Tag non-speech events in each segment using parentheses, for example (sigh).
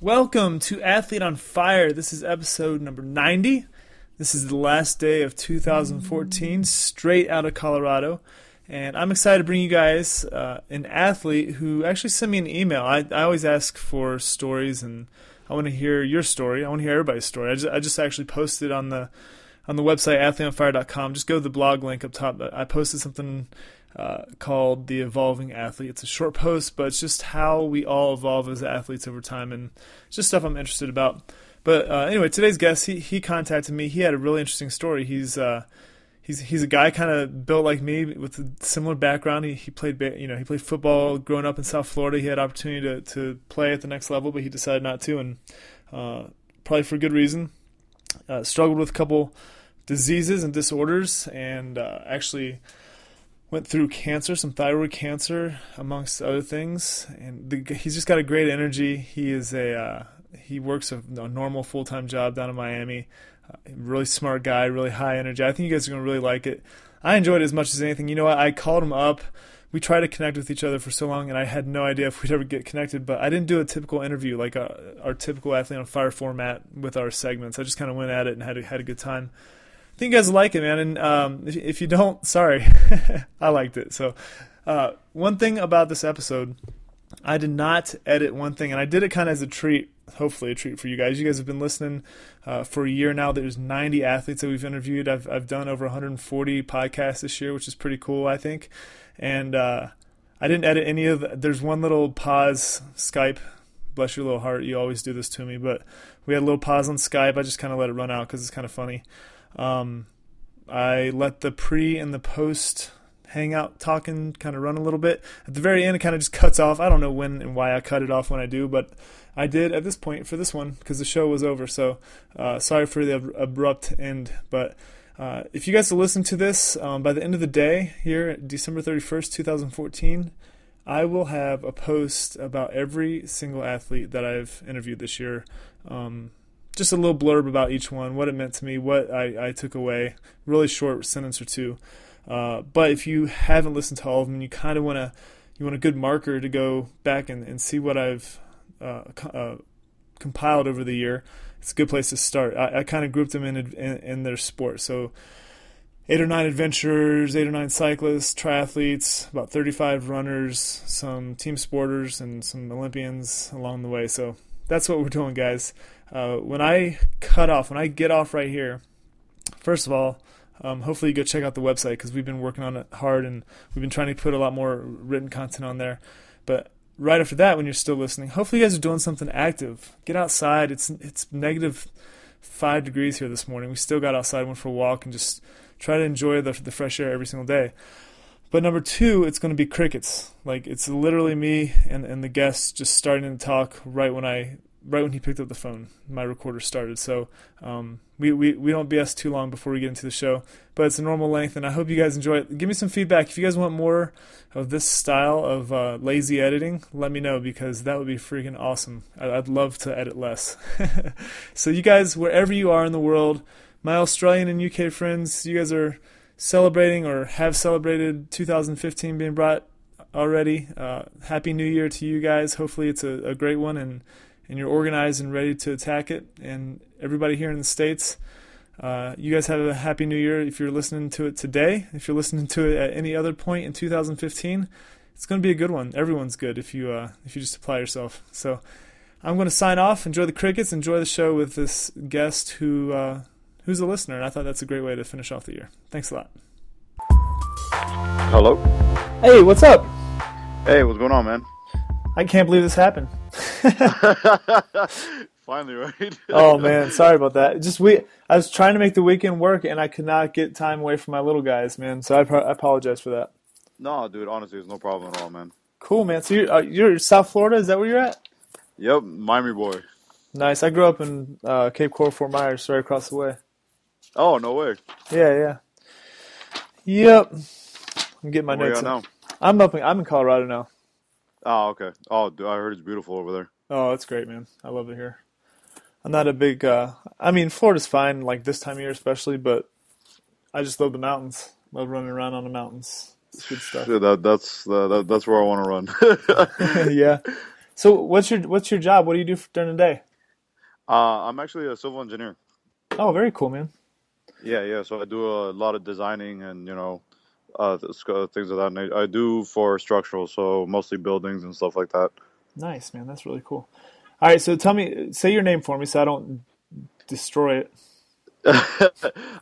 Welcome to Athlete on Fire. This is episode number 90. This is the last day of 2014, straight out of Colorado. And I'm excited to bring you guys uh, an athlete who actually sent me an email. I, I always ask for stories, and I want to hear your story. I want to hear everybody's story. I just, I just actually posted on the on the website athleteonfire.com. Just go to the blog link up top. I posted something uh, called The Evolving Athlete. It's a short post, but it's just how we all evolve as athletes over time, and just stuff I'm interested about. But uh, anyway, today's guest, he, he contacted me. He had a really interesting story. He's uh, he's he's a guy kind of built like me with a similar background. He he played you know he played football growing up in South Florida. He had opportunity to to play at the next level, but he decided not to, and uh, probably for good reason. Uh, struggled with a couple diseases and disorders, and uh, actually went through cancer, some thyroid cancer, amongst other things. And the, he's just got a great energy. He is a uh, he works a, a normal full time job down in Miami. Uh, really smart guy, really high energy. I think you guys are gonna really like it. I enjoyed it as much as anything. You know what? I called him up. We tried to connect with each other for so long, and I had no idea if we'd ever get connected. But I didn't do a typical interview like our, uh, our typical athlete on fire format with our segments. I just kind of went at it and had a, had a good time think you guys like it, man. And um, if, if, you don't, (laughs) sorry, (laughs) I liked it. So, uh, one thing about this episode, I did not edit one thing, and I did it kind of as a treat. Hopefully, a treat for you guys. You guys have been listening uh, for a year now. There's 90 athletes that we've interviewed. I've I've done over 140 podcasts this year, which is pretty cool, I think. And uh, I didn't edit any of. The, there's one little pause Skype bless your little heart. You always do this to me, but we had a little pause on Skype. I just kind of let it run out because it's kind of funny. Um, I let the pre and the post hangout talking kind of run a little bit. At the very end, it kind of just cuts off. I don't know when and why I cut it off when I do, but I did at this point for this one because the show was over. So uh, sorry for the abrupt end. But uh, if you guys listen to this um, by the end of the day here, December 31st, 2014, I will have a post about every single athlete that I've interviewed this year. Um, just a little blurb about each one, what it meant to me, what I, I took away, really short sentence or two. Uh, but if you haven't listened to all of them, you kind of want to you want a good marker to go back and, and see what I've uh, uh, compiled over the year. It's a good place to start. I, I kind of grouped them in, in, in their sport. So eight or nine adventurers, eight or nine cyclists, triathletes, about 35 runners, some team sporters, and some Olympians along the way. So that's what we're doing, guys. Uh, when I cut off, when I get off right here, first of all, um, hopefully you go check out the website because we've been working on it hard and we've been trying to put a lot more written content on there. But right after that, when you're still listening, hopefully you guys are doing something active. Get outside. It's it's negative five degrees here this morning. We still got outside, went for a walk, and just try to enjoy the the fresh air every single day. But number two, it's going to be crickets. Like it's literally me and, and the guests just starting to talk right when I right when he picked up the phone, my recorder started. So um, we, we, we don't BS too long before we get into the show, but it's a normal length, and I hope you guys enjoy it. Give me some feedback. If you guys want more of this style of uh, lazy editing, let me know because that would be freaking awesome. I'd love to edit less. (laughs) so, you guys, wherever you are in the world, my Australian and UK friends, you guys are celebrating or have celebrated 2015 being brought already. Uh, Happy New Year to you guys. Hopefully, it's a, a great one and and you're organized and ready to attack it. And everybody here in the States, uh, you guys have a happy new year if you're listening to it today. If you're listening to it at any other point in 2015, it's going to be a good one. Everyone's good if you uh, if you just apply yourself. So I'm going to sign off. Enjoy the crickets. Enjoy the show with this guest who uh, who's a listener. And I thought that's a great way to finish off the year. Thanks a lot. Hello. Hey, what's up? Hey, what's going on, man? I can't believe this happened. (laughs) Finally, right? (laughs) oh man, sorry about that. Just we, I was trying to make the weekend work, and I could not get time away from my little guys, man. So I, I apologize for that. No, dude. Honestly, it's no problem at all, man. Cool, man. So you're uh, you're South Florida? Is that where you're at? Yep, Miami boy. Nice. I grew up in uh, Cape Coral, Fort Myers, right across the way. Oh no way. Yeah, yeah. Yep. I'm getting my Where notes. now? I'm up. In, I'm in Colorado now. Oh, okay. Oh, I heard it's beautiful over there. Oh, it's great, man. I love it here. I'm not a big. Uh, I mean, Florida's fine, like this time of year especially, but I just love the mountains. Love running around on the mountains. It's good stuff. Yeah, that, that's uh, that, that's where I want to run. (laughs) yeah. So what's your what's your job? What do you do for, during the day? Uh, I'm actually a civil engineer. Oh, very cool, man. Yeah, yeah. So I do a lot of designing and you know, uh, things of that nature. I do for structural, so mostly buildings and stuff like that. Nice, man. That's really cool. All right, so tell me, say your name for me, so I don't destroy it. (laughs)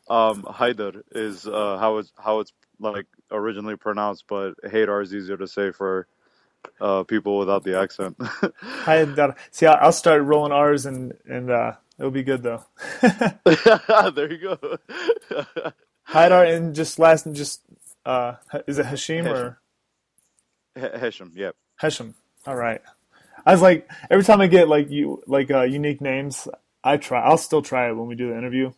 um, Haidar is uh, how it's how it's like originally pronounced, but Haidar is easier to say for uh, people without the accent. (laughs) Haidar. See, I'll I'll start rolling R's and and uh, it'll be good though. (laughs) there you go. Haidar and just last and just uh, is it Hashim or He- Hesham, yeah. Hashem? All right. I was like, every time I get like you like uh, unique names, I try. I'll still try it when we do the interview,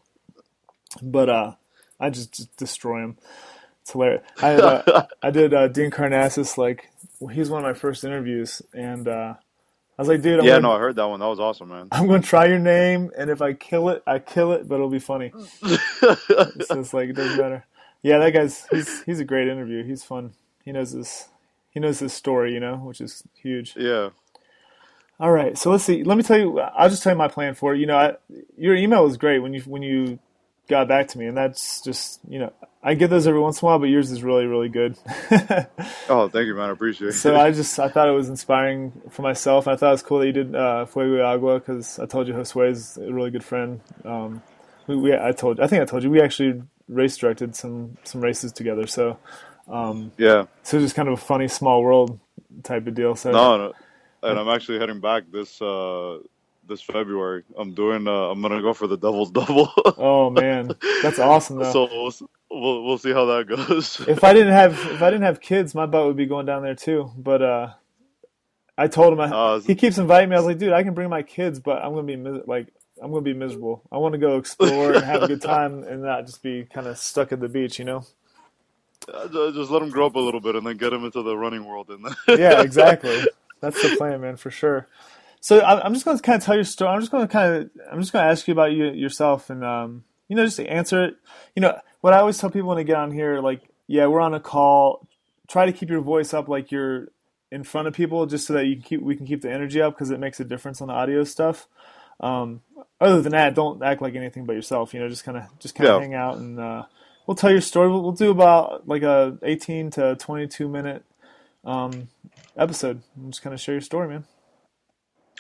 but uh, I just, just destroy them. It's hilarious. I had, uh, (laughs) I did uh, Dean Karnazes like he's one of my first interviews, and uh, I was like, dude, I'm Yeah, gonna, no, I heard that one. That was awesome, man. I'm gonna try your name, and if I kill it, I kill it, but it'll be funny. so (laughs) it's like it doesn't matter. Yeah, that guy's he's he's a great interview. He's fun. He knows his he knows his story, you know, which is huge. yeah. All right, so let's see. Let me tell you. I'll just tell you my plan for it. You know, I, your email was great when you when you got back to me, and that's just you know I get those every once in a while, but yours is really really good. (laughs) Oh, thank you, man. I appreciate it. so I just I thought it was inspiring for myself. I thought it was cool that you did uh, Fuego Agua because I told you Josue is a really good friend. Um, we, we I told I think I told you we actually race directed some some races together. So um, yeah. so it's just kind of a funny small world type of deal. So No, no. And I'm actually heading back this uh this February. I'm doing uh I'm gonna go for the devil's (laughs) double. oh man, that's awesome though. so we'll, we'll we'll see how that goes. (laughs) if I didn't have if I didn't have kids, my butt would be going down there too. But uh, I told him I, Uh, he keeps inviting me. I was like, dude, I can bring my kids, but I'm gonna be like I'm gonna be miserable. I want to go explore and have a good time and not just be kind of stuck at the beach, you know? Uh, just let him grow up a little bit and then get him into the running world and (laughs) Yeah, exactly. That's the plan, man, for sure. So I- I'm just going to kind of tell your story. I'm just going to kind of I'm just going to ask you about you yourself and um, you know just answer it. You know what I always tell people when they get on here, like, yeah, we're on a call. Try to keep your voice up like you're in front of people, just so that you can keep we can keep the energy up because it makes a difference on the audio stuff. Um, other than that, don't act like anything but yourself. You know, just kind of just kind of Yeah. hang out and uh, we'll tell your story. We'll, we'll do about like a 18 to 22 minute um, episode and just kind of share your story, man.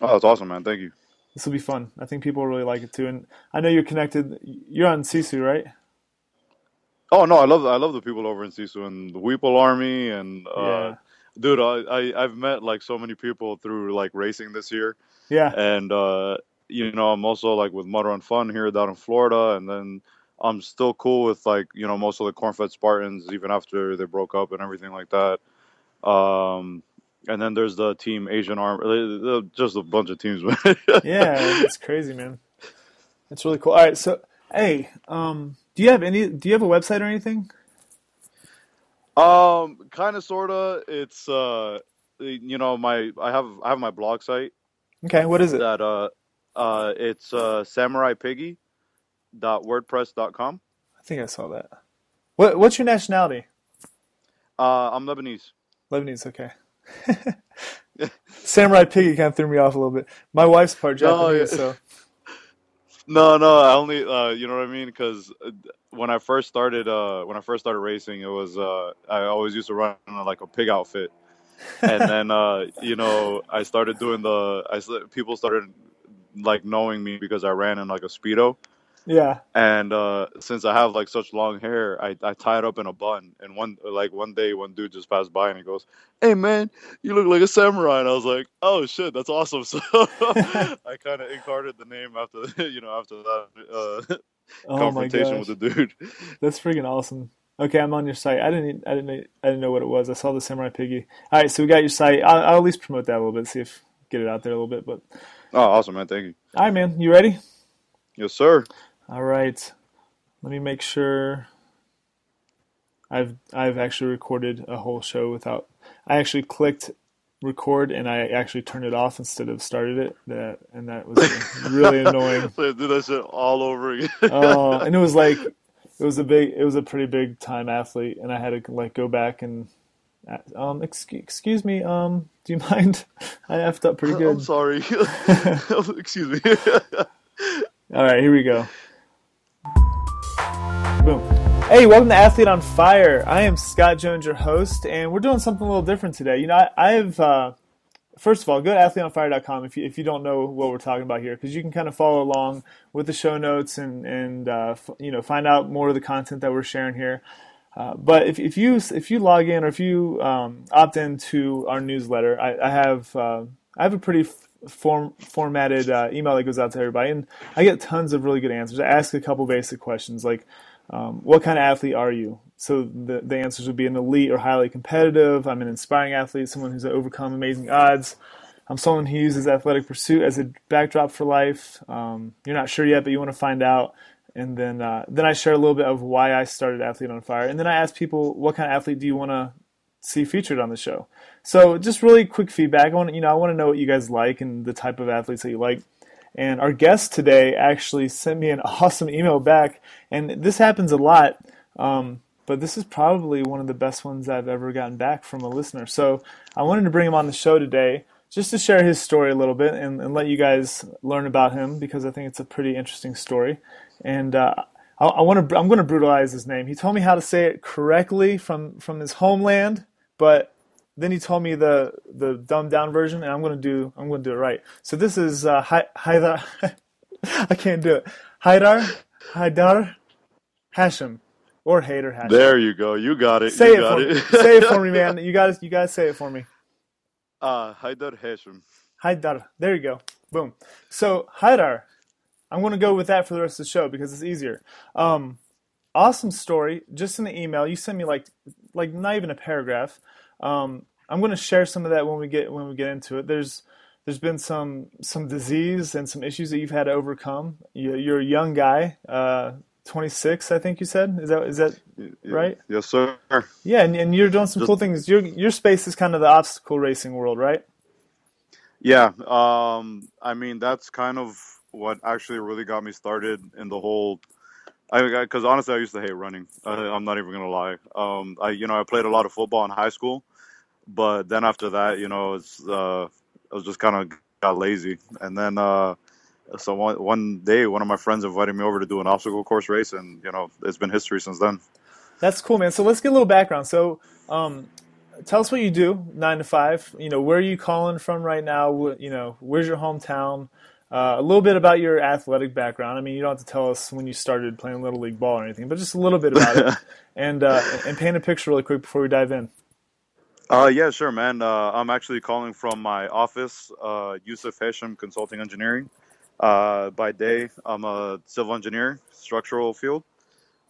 Oh, that's awesome, man. Thank you. This will be fun. I think people will really like it too. And I know you're connected. You're on Sisu, right? Oh no, I love I love the people over in Sisu and the Weeple Army and uh Yeah. dude, I, I I've met like so many people through like racing this year. Yeah. and uh, you know I'm also like with Mud and Fun here down in Florida, and then I'm still cool with like you know most of the Cornfed Spartans even after they broke up and everything like that. Um, and then there's the team Asian Arm, uh, just a bunch of teams. (laughs) Yeah. It's crazy, man. It's really cool. All right. So, hey, um, do you have any? Do you have a website or anything? um, kind of, sorta. It's uh, you know my I have I have my blog site Okay. What is it? that uh uh it's uh samuraipiggy.wordpress.com. I think I saw that. What What's your nationality? Uh, I'm Lebanese. Lebanese. Okay. (laughs) Samurai Piggy kind of threw me off a little bit. My wife's part No, Japanese, yeah. so (laughs) No, no, I only uh, you know what I mean because when I first started uh, when I first started racing, it was uh, I always used to run in like a pig outfit, and then uh, you know I started doing the I people started like knowing me because I ran in like a speedo, yeah. and uh, since I have like such long hair, I, I tie it up in a bun. And one like one day, one dude just passed by and he goes, "Hey man, you look like a samurai." And I was like, "Oh shit, that's awesome!" (laughs) So I kind of incarnated the name after (laughs) you know after that uh, (laughs) Oh confrontation with the dude. that's freaking awesome. Okay, I'm on your site. I didn't, I didn't, I didn't know what it was. I saw the Samurai Piggy. All right, so we got your site. I'll, I'll at least promote that a little bit, see if get it out there a little bit. But Oh, awesome, man! Thank you. all right, man, you ready? Yes, sir. All right. Let me make sure I've I've actually recorded a whole show without I actually clicked record and I actually turned it off instead of started it. That and that was (laughs) really annoying. (laughs) So do that shit all over again. (laughs) Oh, and it was like it was a big it was a pretty big time athlete and I had to like go back and Um, excuse, excuse me. Um, (laughs) do you mind? I effed up pretty good. I'm sorry. (laughs) (laughs) Excuse me. All right, here we go. Boom. Hey, welcome to Athlete on Fire. I am Scott Jones, your host, and we're doing something a little different today. You know, I, I've uh, first of all, go to athleteonfire.com if you, if you don't know what we're talking about here, because you can kind of follow along with the show notes and and uh, f- you know find out more of the content that we're sharing here. Uh, but if, if you if you log in or if you um, opt into our newsletter, I, I have uh, I have a pretty form, formatted uh, email that goes out to everybody, and I get tons of really good answers. I ask a couple basic questions like, um, "What kind of athlete are you?" So the the answers would be an elite or highly competitive. I'm an inspiring athlete, someone who's overcome amazing odds. I'm someone who uses athletic pursuit as a backdrop for life. Um, you're not sure yet, but you want to find out and then uh, then I share a little bit of why I started Athlete on Fire, and then I ask people what kind of athlete do you want to see featured on the show. So just really quick feedback. I want you know I want to know what you guys like and the type of athletes that you like. And our guest today actually sent me an (laughs) awesome email back, and this happens a lot. Um, but this is probably one of the best ones I've ever gotten back from a listener. So I wanted to bring him on the show today just to share his story a little bit and, and let you guys learn about him because I think it's a pretty interesting story and uh, I, I want to I'm going to brutalize his name. He told me how to say it correctly from from his homeland, but then he told me the the dumbed down version, and I'm going to do I'm going to do it right. So this is uh, Haidar. (laughs) I can't do it. Haidar Haidar Hachem or Hader Hachem. There you go. You got it. Say you it got for it. me. say it for me, (laughs) man. You got you got to say it for me. Uh, Haidar Hachem. Haidar. There you go. Boom. So Haidar, I'm going to go with that for the rest of the show because it's easier. Um, awesome story. Just in the email, you sent me like like not even a paragraph. Um, I'm going to share some of that when we get when we get into it. There's there's been some some disease and some issues that you've had to overcome. You, are a young guy, uh, 26, I think you said. Is that is that right? Yes, sir. Yeah, and, and you're doing some Just, cool things. Your your space is kind of the obstacle racing world, right? Yeah. Um, I mean, that's kind of what actually really got me started in the whole. I because honestly, I used to hate running. I, I'm not even gonna lie. Um, I you know I played a lot of football in high school, but then after that, you know, it's uh, I was just kind of got lazy, and then uh, so one one day, one of my friends invited me over to do an obstacle course race, and you know, it's been history since then. That's cool, man. So let's get a little background. So, um, tell us what you do nine to five. You know, where are you calling from right now? You know, where's your hometown? Uh, a little bit about your athletic background. I mean, you don't have to tell us when you started playing little league ball or anything, but just a little bit about it, (laughs) and uh, and paint a picture really quick before we dive in. Uh, yeah, sure, man. Uh, I'm actually calling from my office, uh, Yusuf Hachem Consulting Engineering. Uh, by day, I'm a civil engineer, structural field.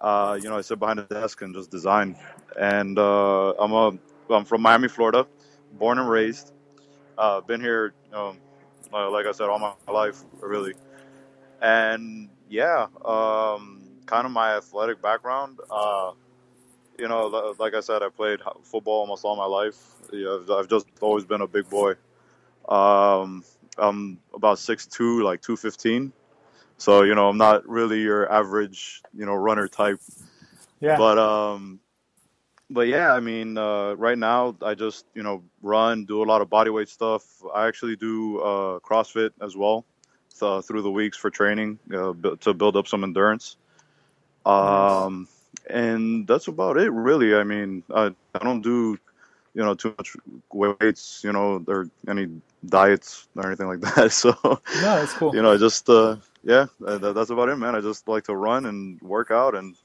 Uh, you know, I sit behind a desk and just design. And uh, I'm a I'm from Miami, Florida, born and raised. Uh, been here um, like I said, all my life, really. And yeah, um, kind of my athletic background. Uh, you know, like I said, I played football almost all my life. Yeah, I've, I've just always been a big boy. Um, I'm about six two, like 215. So, you know, I'm not really your average, you know, runner type. Yeah. But um, but yeah, I mean, uh, right now I just you know run, do a lot of body weight stuff. I actually do uh, CrossFit as well so, through the weeks for training uh, to build up some endurance. Um, and that's about it, really. I mean, I, I don't do you know too much weights, you know, or any diets or anything like (laughs) that. So no, that's cool. You know, I just uh, yeah, that, that's about it, man. I just like to run and work out and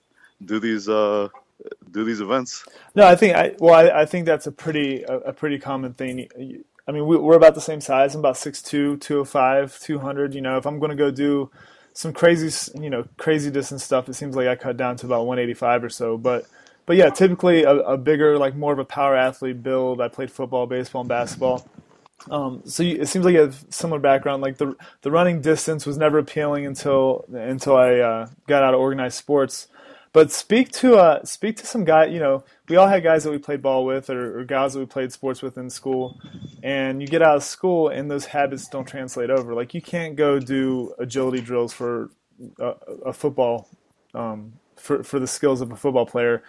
do these uh do these events. No, I think I well, I, I think that's a pretty a, a, pretty common thing. I mean, we, are about the same size. I'm about 6'2", 205, 200. You know, if I'm going to go do some crazy, you know, crazy distance stuff, it seems like I cut down to about 185 or so. But but yeah, typically a, a bigger, like more of a power athlete build. I played football, baseball, and basketball. Um, so you, it seems like you have similar background. Like the the running distance was never appealing until until I uh, got out of organized sports. But speak to uh, speak to some guy. You know, we all had guys that we played ball with, or, or, guys that we played sports with in school. And you get out of school, and those habits don't translate over. Like you can't go do agility drills for a, a football um, for for the skills of a football player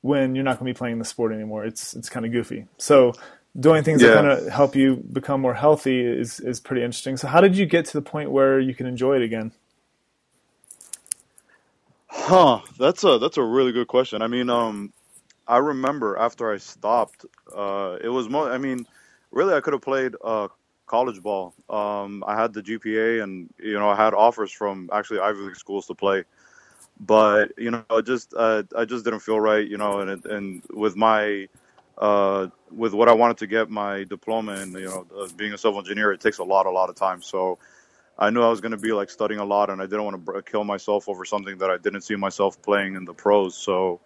when you're not going to be playing the sport anymore. It's it's kind of goofy. So doing things Yeah. that kind of help you become more healthy is is pretty interesting. So how did you get to the point where you can enjoy it again? Huh, that's a that's a really good question. I mean, um, I remember after I stopped, uh, it was more. I mean, really, I could have played uh, college ball. Um, I had the GPA, and you know, I had offers from actually Ivy League schools to play, but you know, it just uh, I just didn't feel right. You know, and it- and with my uh, with what I wanted to get my diploma in, you know, uh, being a civil engineer, it takes a lot, a lot of time. So. I knew I was going to be like studying a lot, and I didn't want to kill myself over something that I didn't see myself playing in the pros. So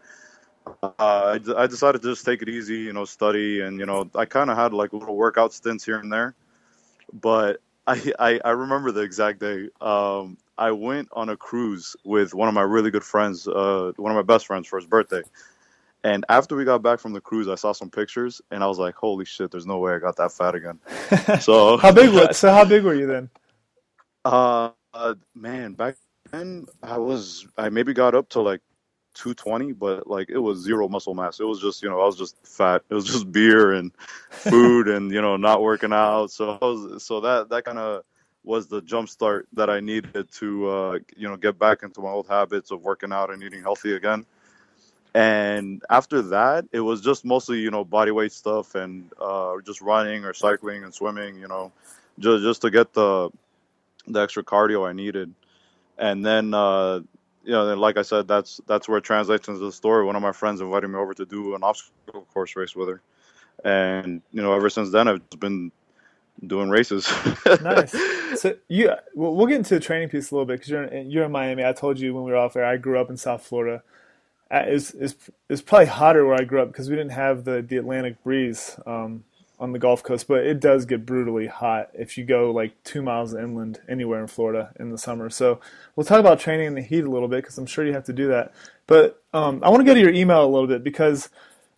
uh, I, d- I decided to just take it easy, you know, study, and you know, I kind of had like little workout stints here and there. But (laughs) I, I, I remember the exact day. Um, I went on a cruise with one of my really good friends, uh, one of my best friends, for his birthday. And after we got back from the cruise, I saw some pictures, and I was like, "Holy shit! There's no way I got that fat again." (laughs) So how big? (laughs) were- So how big were you then? Uh, uh, man, back then I was I maybe got up to like 220, but like it was zero muscle mass. It was just you know I was just fat. It was just (laughs) beer and food and you know not working out. So I was so that that kind of was the jump start that I needed to uh, you know get back into my old habits of working out and eating healthy again. And after that, it was just mostly you know body weight stuff and uh, just running or cycling and swimming. You know, just just to get the the extra cardio I needed. And then, uh, you know, like I said, that's that's where it translates into the story. One of my friends invited me over to do an obstacle course race with her, and you know, ever since then, I've been doing races. (laughs) Nice. So you, we'll get into the training piece a little bit because you're in, you're in Miami. I told you when we were off there. I grew up in South Florida. Uh, It's it's it's probably hotter where I grew up because we didn't have the the Atlantic breeze um, on the Gulf Coast, but it does get brutally hot if you go like two miles inland anywhere in Florida in the summer. So we'll talk about training in the heat a little bit because I'm sure you have to do that. But um, I want to go to your email a little bit because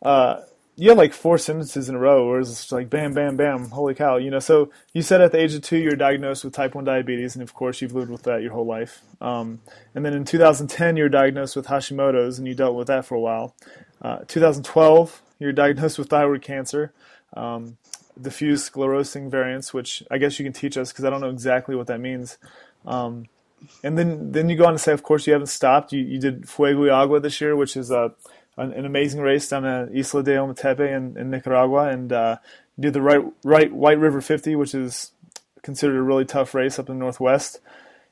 uh, you had like four sentences in a row where it's like bam, bam, bam, holy cow, you know. So you said at the age of two you were diagnosed with type one diabetes, and of course you've lived with that your whole life. Um, and then in 2010 you were diagnosed with Hashimoto's, and you dealt with that for a while. Uh, 2012 you were diagnosed with thyroid cancer, um, diffuse sclerosing variants, which I guess you can teach us because I don't know exactly what that means. Um, and then then you go on to say, of course, you haven't stopped. You you did Fuego y Agua this year, which is a an, an amazing race down at Isla de Ometepe in, in Nicaragua, and uh, did the right right White River 50, which is considered a really tough race up in the Northwest.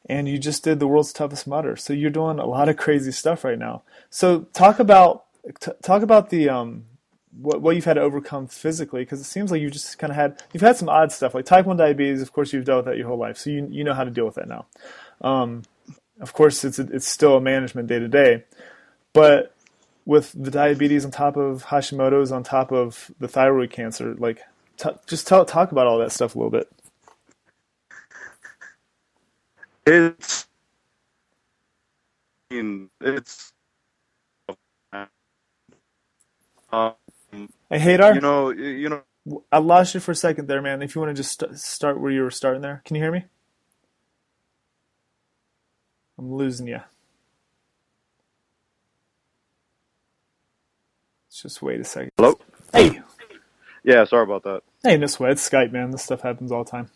And you just did the world's toughest Mudder. So you're doing a lot of crazy stuff right now. So talk about t- talk about the um, what, what you've had to overcome physically, because it seems like you just kind of had you've had some odd stuff like type one diabetes. Of course, you've dealt with that your whole life, so you you know how to deal with that now. Um, of course, it's it's still a management day to day, but with the diabetes on top of Hashimoto's on top of the thyroid cancer, like t- just tell, talk about all that stuff a little bit. it's, I mean, it's, um, Hey, Hadar, you know, you know, I lost you for a second there, man. If you want to just st- start where you were starting there, can you hear me? I'm losing you. Just wait a second. hello. Hey, Yeah, sorry about that. hey, no sweat. It's Skype, man. This stuff happens all the time.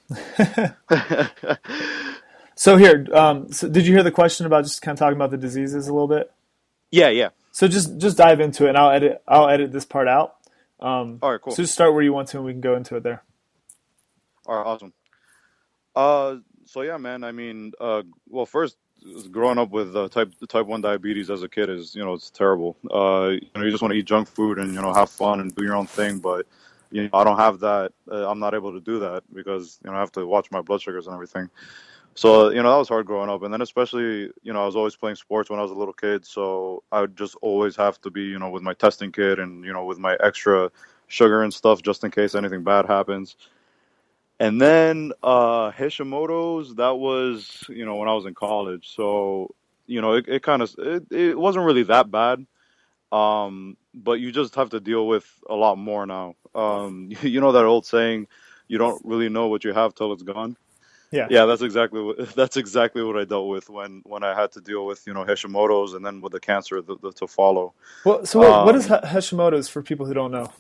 (laughs) so here, um, so did you hear the question about just kind of talking about the diseases a little bit? yeah, yeah. So just just dive into it, and I'll edit I'll edit this part out. Um, All right, cool. So just start where you want to, and we can go into it there. All right, awesome. Uh, so yeah, man. I mean, uh, well, first, growing up with uh, type type one diabetes as a kid is, you know, it's terrible. Uh, you know, you just want to eat junk food and you know have fun and do your own thing, but you know, I don't have that. Uh, I'm not able to do that because you know I have to watch my blood sugars and everything. So you know that was hard growing up, and then especially you know I was always playing sports when I was a little kid, so I would just always have to be you know with my testing kit and you know with my extra sugar and stuff just in case anything bad happens. And then uh, Hashimoto's, that was, you know, when I was in college. So, you know, it, it kind of, it, it wasn't really that bad. Um, but you just have to deal with a lot more now. Um, (laughs) you know that old saying, you don't really know what you have till it's gone. Yeah. Yeah, that's exactly what (laughs) that's exactly what I dealt with when when I had to deal with you know Hashimoto's and then with the cancer the, the, to follow. Well, so what, what is Um, Ha- Hashimoto's for people who don't know?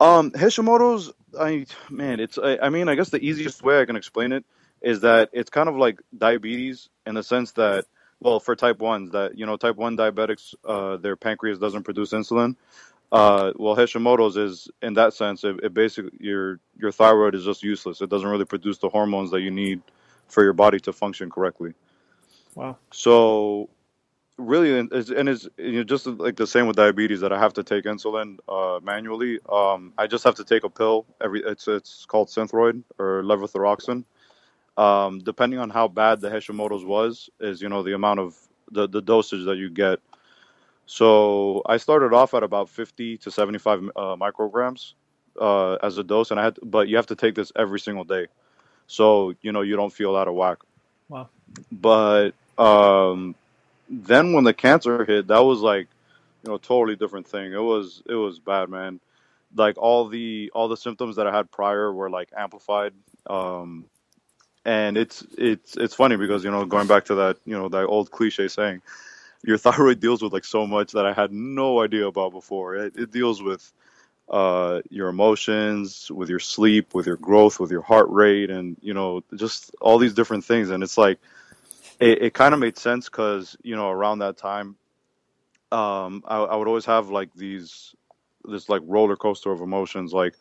Um, Hashimoto's, I man, it's I, I mean, I guess the easiest way I can explain it is that it's kind of like diabetes in the sense that, well, for type ones, that you know, type one diabetics, uh, their pancreas doesn't produce insulin. Uh, well, Hashimoto's is in that sense, it, it basically your your thyroid is just useless. It doesn't really produce the hormones that you need for your body to function correctly. Wow. So really, and it's, and it's you know, just like the same with diabetes that I have to take insulin uh, manually. Um, I just have to take a pill every. It's it's called Synthroid or levothyroxine. Um, depending on how bad the Hashimoto's was, is you know the amount of the the dosage that you get. So I started off at about 50 to 75 uh, micrograms uh, as a dose, and I had, to, but you have to take this every single day, so you know you don't feel out of whack. Wow. But um, then when the cancer hit, that was like, you know, a totally different thing. It was it was bad, man. Like all the all the symptoms that I had prior were like amplified. Um, and it's it's it's funny because you know going back to that you know that old cliche saying, your thyroid deals with like so much that I had no idea about before. It, it deals with uh, your emotions, with your sleep, with your growth, with your heart rate, and you know just all these different things. And it's like it, it kind of made sense because you know around that time um I, I would always have like these this like roller coaster of emotions like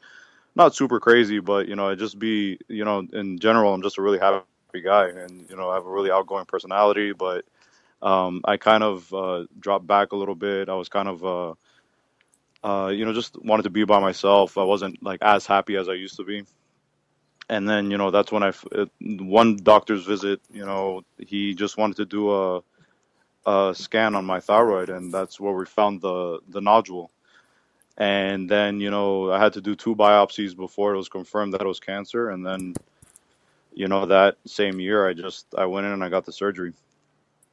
not super crazy but you know just be you know in general i'm just a really happy guy and you know i have a really outgoing personality but um i kind of uh dropped back a little bit. I was kind of uh uh you know just wanted to be by myself. I wasn't like as happy as i used to be and then you know that's when I uh, one doctor's visit. You know, he just wanted to do a a scan on my thyroid, and that's where we found the the nodule. And then you know I had to do two biopsies before it was confirmed that it was cancer, and then you know that same year I just I went in and I got the surgery.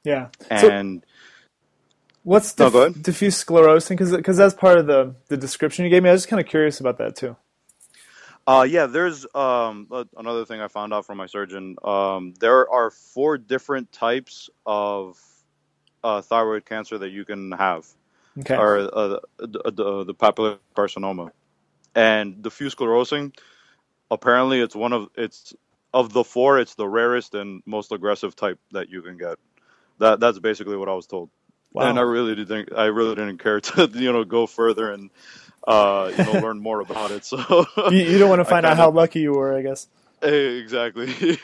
Yeah. So And what's No, diff- ahead. diffuse sclerosing? Because that's part of the, the description you gave me. I was just kind of curious about that too. Uh, yeah, there's um, another thing I found out from my surgeon. Um, there are four different types of uh, thyroid cancer that you can have, Okay. or uh, the, the, the papillary carcinoma, and diffuse sclerosing. Apparently, it's one of it's of the four, it's the rarest and most aggressive type that you can get. That that's basically what I was told, Wow. and I really didn't I really didn't care (laughs) to you know go further and uh, you know (laughs) learn more about it. So You, you don't want to find out how lucky you were, I guess. Eh, exactly. (laughs)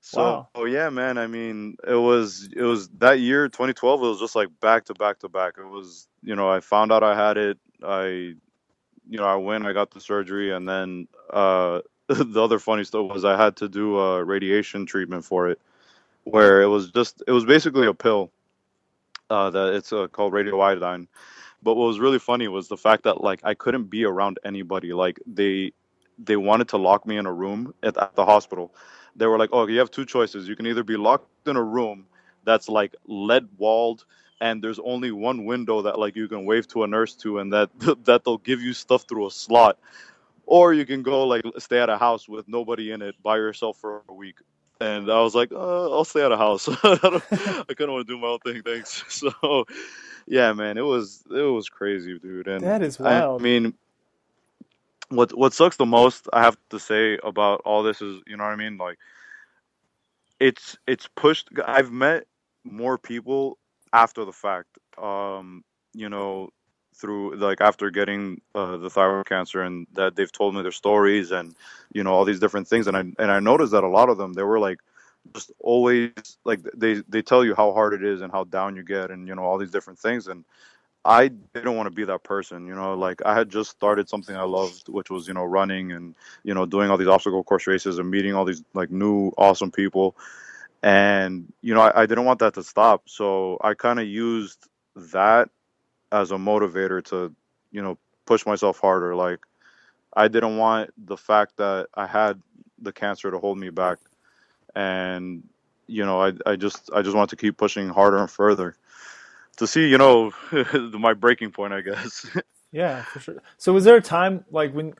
so Wow. oh yeah, man. I mean, it was it was that year, 2012. It was just like back to back to back. It was you know I found out I had it. I you know I went, I got the surgery, and then uh, (laughs) the other funny stuff was I had to do a radiation treatment for it, where it was just it was basically a pill uh, that it's uh, called radioiodine. But what was really funny was the fact that like I couldn't be around anybody. Like they they wanted to lock me in a room at, at the hospital. They were like, "Oh, you have two choices. You can either be locked in a room that's like lead walled and there's only one window that like you can wave to a nurse to and that (laughs) that they'll give you stuff through a slot, or you can go like stay at a house with nobody in it by yourself for a week." And I was like, uh, "I'll stay at a house. (laughs) I, kind of want to do my own thing, thanks." (laughs) So, yeah, man, it was it was crazy, dude. And That is I mean, what what sucks the most I have to say about all this is, you know what I mean? Like it's it's pushed I've met more people after the fact. Um, you know, through like after getting uh, the thyroid cancer and that they've told me their stories and you know all these different things and I and I noticed that a lot of them they were like just always like they they tell you how hard it is and how down you get and you know all these different things and I didn't want to be that person, you know. Like I had just started something I loved, which was you know running and you know doing all these obstacle course races and meeting all these like new awesome people, and you know I, I didn't want that to stop. So I kind of used that as a motivator to you know push myself harder. Like I didn't want the fact that I had the cancer to hold me back, and you know I I just I just wanted to keep pushing harder and further to see, you know, (laughs) my breaking point, I guess. (laughs) Yeah, for sure. So was there a time like when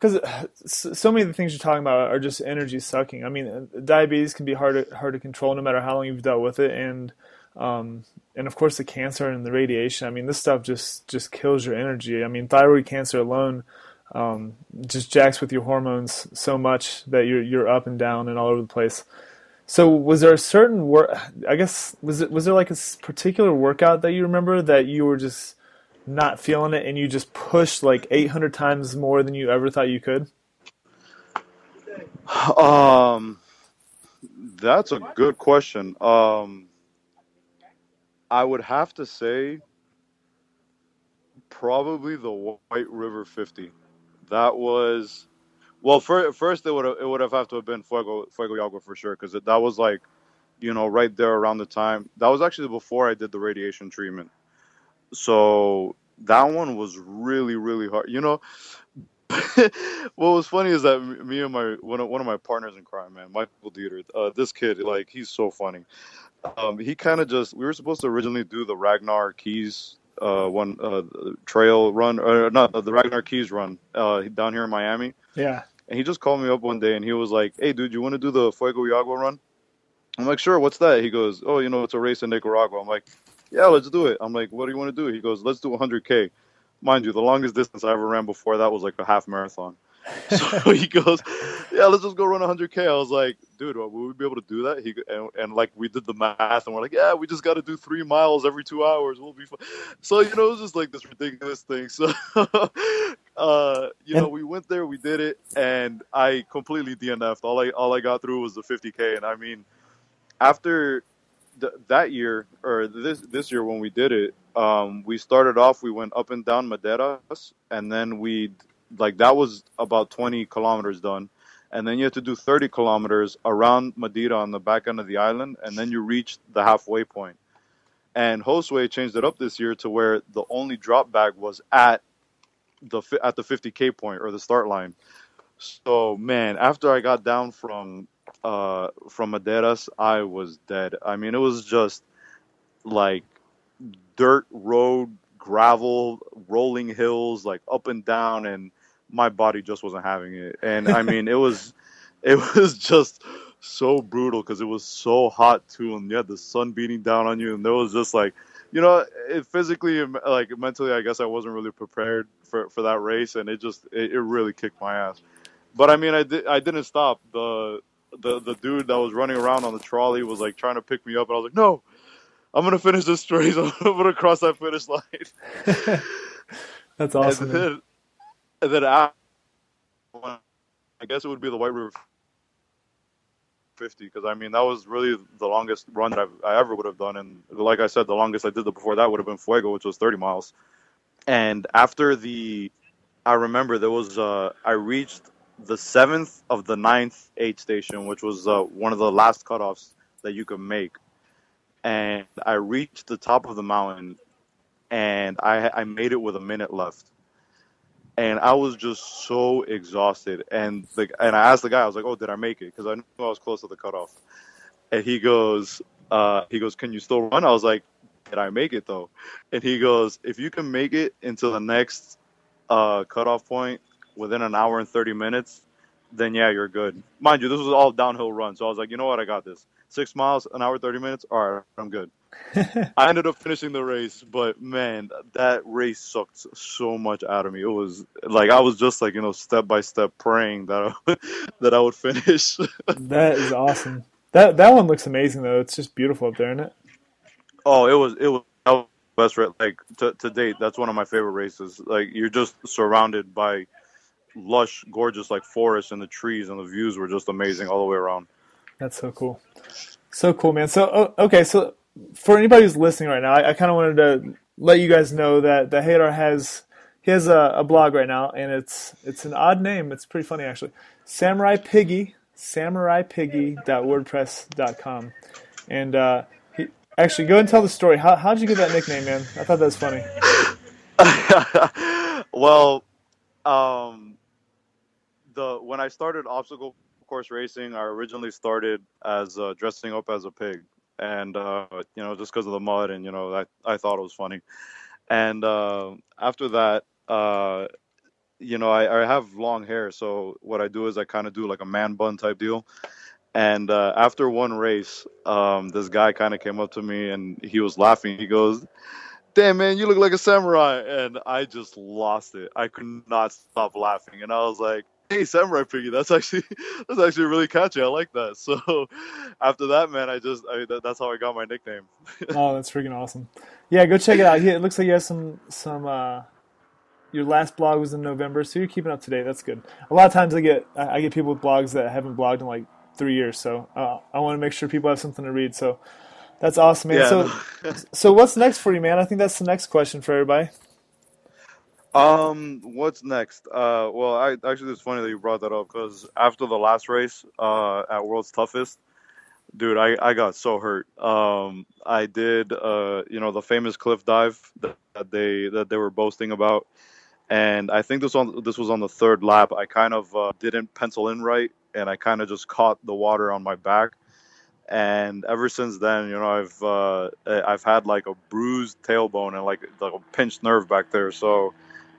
because so many of the things you're talking about are just energy sucking. I mean, diabetes can be hard to, hard to control no matter how long you've dealt with it, and um, and of course the cancer and the radiation. I mean, this stuff just just kills your energy. I mean, thyroid cancer alone um, just jacks with your hormones so much that you're you're up and down and all over the place. So, was there a certain work? I guess was it was there like a particular workout that you remember that you were just not feeling it and you just pushed like 800 times more than you ever thought you could? Um, that's a good question. Um, I would have to say probably the White River 50. That was well. For, first, it would have, it would have have to have been Fuego Fuego y Agua for sure because that was like, you know, right there around the time. That was actually before I did the radiation treatment. So that one was really really hard. You know, (laughs) what was funny is that me and my one of, one of my partners in crime, man, Michael Dieter, uh, this kid, like he's so funny. Um, he kind of just we were supposed to originally do the Ragnar Keys uh, one uh, trail run, or not the Ragnar Keys run uh, down here in Miami. Yeah. And he just called me up one day and he was like, "Hey, dude, you want to do the Fuego y Agua run?" I'm like, "Sure. What's that?" He goes, "Oh, you know, it's a race in Nicaragua." I'm like, "Yeah, let's do it." I'm like, "What do you want to do?" He goes, "Let's do 100k." Mind you, the longest distance I ever ran before that was like a half marathon. (laughs) so he goes, "Yeah, let's just go run 100k." I was like, "Dude, will we be able to do that?" He and, and like we did the math, and we're like, "Yeah, we just got to do three miles every two hours. We'll be fine." So you know, it was just like this ridiculous thing. (laughs) So, uh, you know, we went there, we did it, and I completely DNF'd. All I all I got through was the 50k, and I mean, after th- that year or this this year when we did it, um, we started off. We went up and down Maderas, and then we like that was about 20 kilometers done and then you have to do 30 kilometers around Madera on the back end of the island, and then you reach the halfway point. And Josue changed it up this year to where the only drop bag was at the at the 50k point or the start line. So man, after I got down from uh, from Maderas, I was dead. I mean, it was just like dirt road, gravel, rolling hills, like up and down, and my body just wasn't having it. And I (laughs) mean, it was, it was just so brutal because it was so hot too, and you had the sun beating down on you, and there was just like, you know, it physically, like mentally, I guess I wasn't really prepared for for that race, and it just, it, it really kicked my ass. But I mean, I did, I didn't stop. The the the dude that was running around on the trolley was like trying to pick me up, and I was like, no. I'm gonna finish this race. (laughs) I'm gonna cross that finish line. (laughs) That's awesome. Then I, I guess it would be the White River 50 because I mean that was really the longest run that I've, I ever would have done, and like I said, the longest I did the before that would have been Fuego, which was 30 miles. And after the, I remember there was uh, I reached the seventh of the ninth aid station, which was uh, one of the last cutoffs that you could make, and I reached the top of the mountain, and I I made it with a minute left and I was just so exhausted. And the and I asked the guy, I was like, "Oh, did I make it?" Because I knew I was close to the cutoff. And he goes, uh, "He goes, can you still run?" I was like, "Did I make it though?" And he goes, "If you can make it into the next uh, cutoff point within an hour and thirty minutes, then yeah, you're good." Mind you, this was all downhill run, so I was like, "You know what? I got this. Six miles, an hour thirty minutes. All right, I'm good." I ended up finishing the race, but man, that race sucked so much out of me. It was like I was just like you know step by step praying that I, (laughs) that I would finish. (laughs) that is awesome. That that one looks amazing though. It's just beautiful up there, isn't it? Oh, it was it was, was best like to to date. That's one of my favorite races. Like you're just surrounded by lush, gorgeous like forests and the trees, and the views were just amazing all the way around. That's so cool. So cool, man. So oh, okay, so for anybody who's listening right now, I, I kind of wanted to let you guys know that the Hadar has he has a, a, blog right now, and it's it's an odd name. It's pretty funny actually. Samurai Piggy, SamuraiPiggy.wordpress.com, and uh, he, actually go and tell the story. How how'd you get that nickname, man? I thought that was funny. (laughs) well, um, the when I started obstacle course racing, I originally started as uh, dressing up as a pig and uh, you know just because of the mud and you know I, I thought it was funny and uh, after that uh, you know, I, I have long hair, so what I do is I kind of do like a man bun type deal. And uh, after one race, um, this guy kind of came up to me and he was laughing. He goes, "Damn man, you look like a samurai!" And I just lost it. I could not stop laughing, and I was like, "Hey, Samurai Piggy, that's actually (laughs) that's actually really catchy. I like that." (laughs) So after that, man, I just I, that, that's how I got my nickname. (laughs) oh, that's freaking awesome! Yeah, go check it out. It looks like you have some some. Uh, your last blog was in November, so you're keeping up to date. That's good. A lot of times I get I get people with blogs that haven't blogged in like three years, so uh, I want to make sure people have something to read. So that's awesome, man. Yeah. So so what's next for you, man? I think that's the next question for everybody. Um, what's next? Uh, well, I actually it's funny that you brought that up because after the last race, uh, at World's Toughest, dude, I, I got so hurt. Um, I did, uh, you know, the famous cliff dive that, they that they were boasting about and I think this on this was on the third lap. I kind of uh, didn't pencil in right, and I kind of just caught the water on my back. And ever since then, you know, I've uh, I've had like a bruised tailbone and like, like a pinched nerve back there. So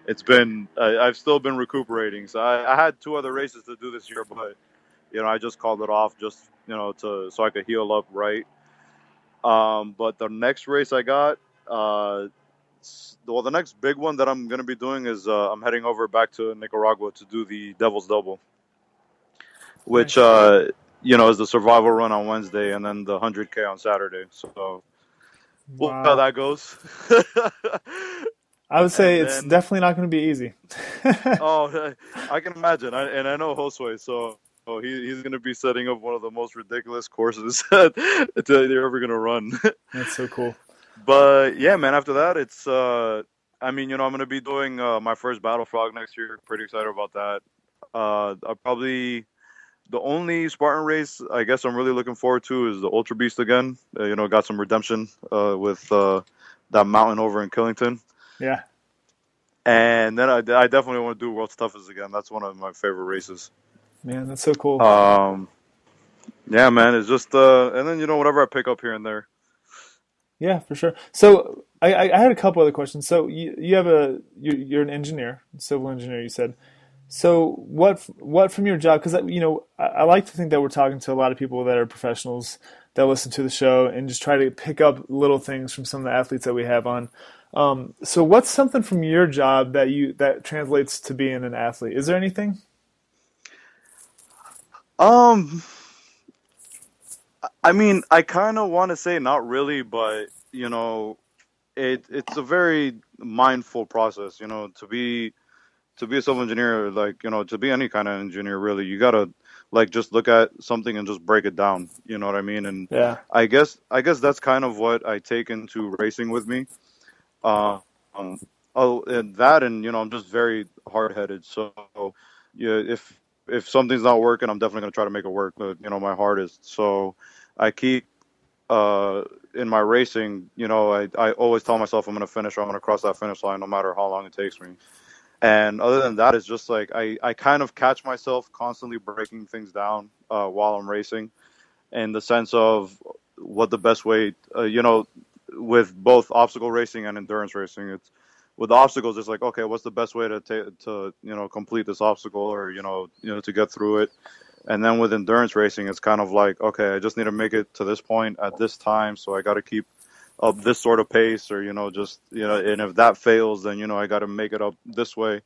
it's been I've still been recuperating. So I, I had two other races to do this year, but you know I just called it off just you know to so I could heal up right. Um, but the next race I got, uh, well, the next big one that I'm going to be doing is uh, I'm heading over back to Nicaragua to do the Devil's Double, which uh, you know is the survival run on Wednesday and then the 100k on Saturday. So we'll see how that goes. (laughs) I would say and it's then, definitely not going to be easy. (laughs) oh, (laughs) I can imagine, I, and I know Josue, so oh, he, he's going to be setting up one of the most ridiculous courses (laughs) that they're ever going to run. That's so cool but yeah, man. After that, it's uh, I mean, you know, I'm gonna be doing uh, my first Battle Frog next year. Pretty excited about that. Uh, I'll probably the only Spartan race I guess I'm really looking forward to is the Ultra Beast again. Uh, you know, got some redemption uh, with uh, that mountain over in Killington. Yeah. And then I, I definitely want to do World's Toughest again. That's one of my favorite races. Man, that's so cool. Um, yeah, man. It's just uh, and then you know whatever I pick up here and there. Yeah, for sure. So I, I had a couple other questions. So you, you have a you're, you're an engineer, civil engineer. You said. So what what from your job? Because you know I, I, like to think that we're talking to a lot of people that are professionals that listen to the show and just try to pick up little things from some of the athletes that we have on. Um, so what's something from your job that you that translates to being an athlete? Is there anything? Um I mean, I kind of want to say not really, but you know, it it's a very mindful process. You know, to be to be a civil engineer, like you know, to be any kind of engineer, really, you gotta like just look at something and just break it down. You know what I mean? And yeah, I guess I guess that's kind of what I take into racing with me. Uh, um, oh, and that, and you know, I'm just very hard headed. So, yeah, if if something's not working, I'm definitely gonna try to make it work. But you know, my heart is so I keep uh, in my racing, you know, I, I always tell myself I'm going to finish or I'm going to cross that finish line no matter how long it takes me. And other than that, it's just like I, I kind of catch myself constantly breaking things down uh, while I'm racing in the sense of what the best way, uh, you know, with both obstacle racing and endurance racing, it's with obstacles, it's like, okay, what's the best way to ta- to you know complete this obstacle or you know you know to get through it, and then with endurance racing, it's kind of like, okay, I just need to make it to this point at this time, so I got to keep up this sort of pace, or you know, just you know, and if that fails, then you know, I got to make it up this way.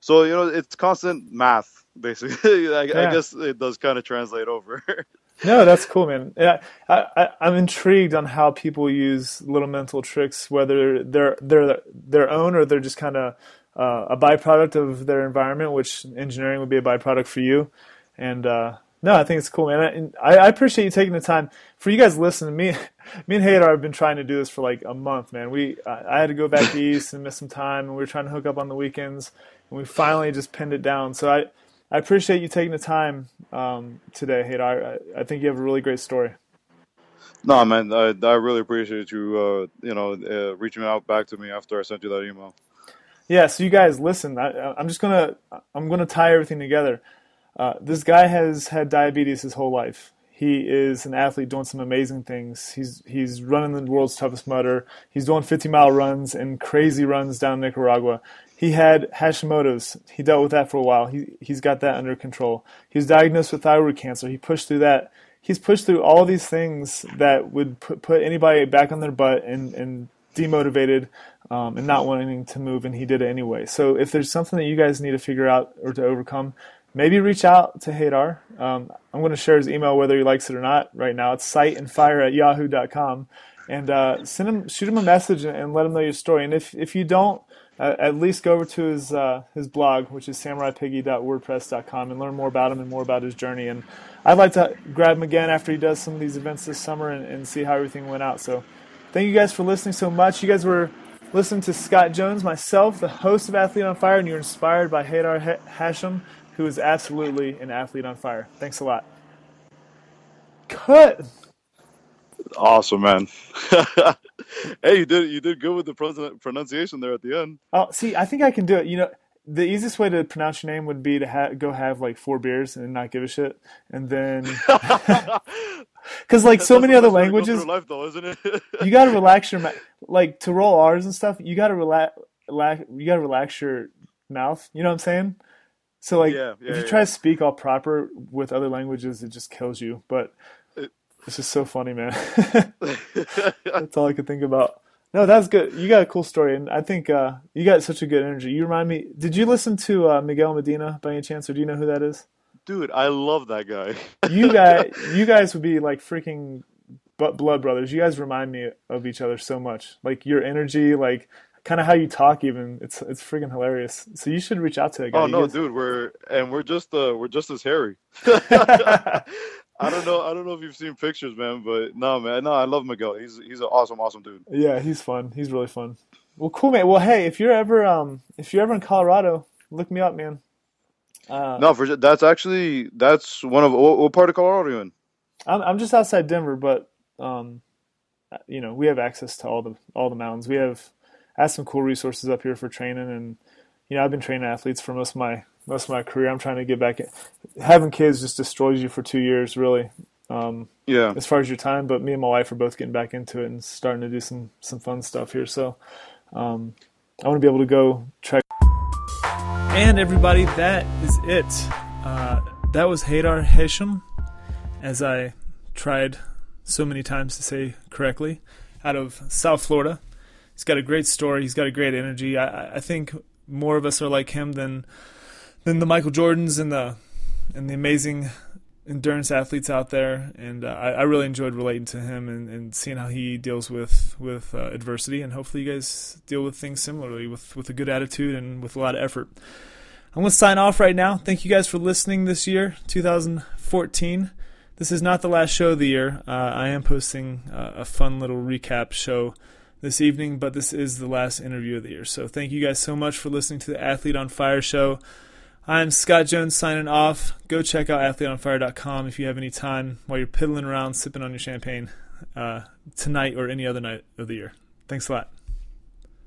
So you know, it's constant math, basically. (laughs) I, yeah. I guess it does kind of translate over. (laughs) no, that's cool, man. Yeah, I, I, I'm intrigued on how people use little mental tricks, whether they're they're their own or they're just kind of uh, a byproduct of their environment, which engineering would be a byproduct for you. And uh, no, I think it's cool, man. I, I, appreciate you taking the time. For you guys listening, to me, (laughs) me and Haidar have been trying to do this for like a month, man. We, I had to go back east and miss some time, and we were trying to hook up on the weekends, and we finally just pinned it down. So I, I appreciate you taking the time um, today, Haidar. I, I think you have a really great story. No, man, I, I really appreciate you, uh, you know, uh, reaching out back to me after I sent you that email. Yeah, so you guys listen. I, I'm just gonna, I'm gonna tie everything together. Uh, this guy has had diabetes his whole life. He is an athlete doing some amazing things. He's he's running the world's toughest Mudder. He's doing 50 mile runs and crazy runs down Nicaragua. He had Hashimoto's. He dealt with that for a while. He he's got that under control. He was diagnosed with thyroid cancer. He pushed through that. He's pushed through all these things that would put, put anybody back on their butt and, and demotivated um, and not wanting to move, and he did it anyway. So if there's something that you guys need to figure out or to overcome, maybe reach out to Hadar. Um, I'm going to share his email whether he likes it or not right now. It's sightandfire at yahoo.com. And uh, send him, shoot him a message and let him know your story. And if, if you don't, uh, at least go over to his uh, his blog, which is samuraipiggy.wordpress.com, and learn more about him and more about his journey. And I'd like to grab him again after he does some of these events this summer and, and see how everything went out. So, thank you guys for listening so much. You guys were listening to Scott Jones, myself, the host of Athlete on Fire, and you're inspired by Hadar Hachem who is absolutely an athlete on fire. Thanks a lot. Cut. Awesome, man. (laughs) hey, you did you did good with the pronunciation there at the end. Oh, see, I think I can do it. You know, the easiest way to pronounce your name would be to ha- go have like four beers and not give a shit, and then (laughs) because like so many other languages, life though, isn't it? (laughs) you got to relax your ma- like to roll R's and stuff. You got to relax. you got to relax your mouth. You know what I'm saying? So like, yeah, yeah, if you yeah. try to speak all proper with other languages, it just kills you. But it, it's just so funny, man. (laughs) (laughs) that's all I could think about. No, that's good. You got a cool story, and I think uh, you got such a good energy. You remind me. Did you listen to uh, Miguel Medina by any chance, or do you know who that is? Dude, I love that guy. (laughs) you guys, you guys would be like freaking blood brothers. You guys remind me of each other so much. Like your energy, like kind of how you talk even it's it's freaking hilarious. So you should reach out to a guy. Oh no dude we're and we're just uh we're just as hairy. (laughs) (laughs) I don't know i don't know if you've seen pictures man but no man no i love miguel. He's he's an awesome awesome dude. Yeah he's fun. He's really fun. Well cool man. Well hey if you're ever um if you're ever in colorado look me up man. Uh, no for sure. That's actually that's one of what, what part of colorado are you in? I'm, I'm just outside denver but um you know we have access to all the all the mountains. We have has some cool resources up here for training. And you know, I've been training athletes for most of my most of my career. I'm trying to get back. In. Having kids just destroys you for two years, really. Um, yeah. As far as your time, but me and my wife are both getting back into it and starting to do some some fun stuff here. So um, I want to be able to go track. And everybody, that is it. Uh, that was Hadar Hachem, as I tried so many times to say correctly, out of South Florida he's got a great story. He's got a great energy. I, I think more of us are like him than than the Michael Jordans and the and the amazing endurance athletes out there. And uh, I, I, really enjoyed relating to him and, and seeing how he deals with with uh, adversity. And hopefully, you guys deal with things similarly with with a good attitude and with a lot of effort. I'm going to sign off right now. Thank you guys for listening this year, 2014. This is not the last show of the year. Uh, I am posting uh, a fun little recap show this evening, but this is the last interview of the year. So thank you guys so much for listening to the Athlete on Fire show. I'm Scott Jones signing off. Go check out athleteonfire.com if you have any time while you're piddling around sipping on your champagne uh, tonight or any other night of the year. Thanks a lot.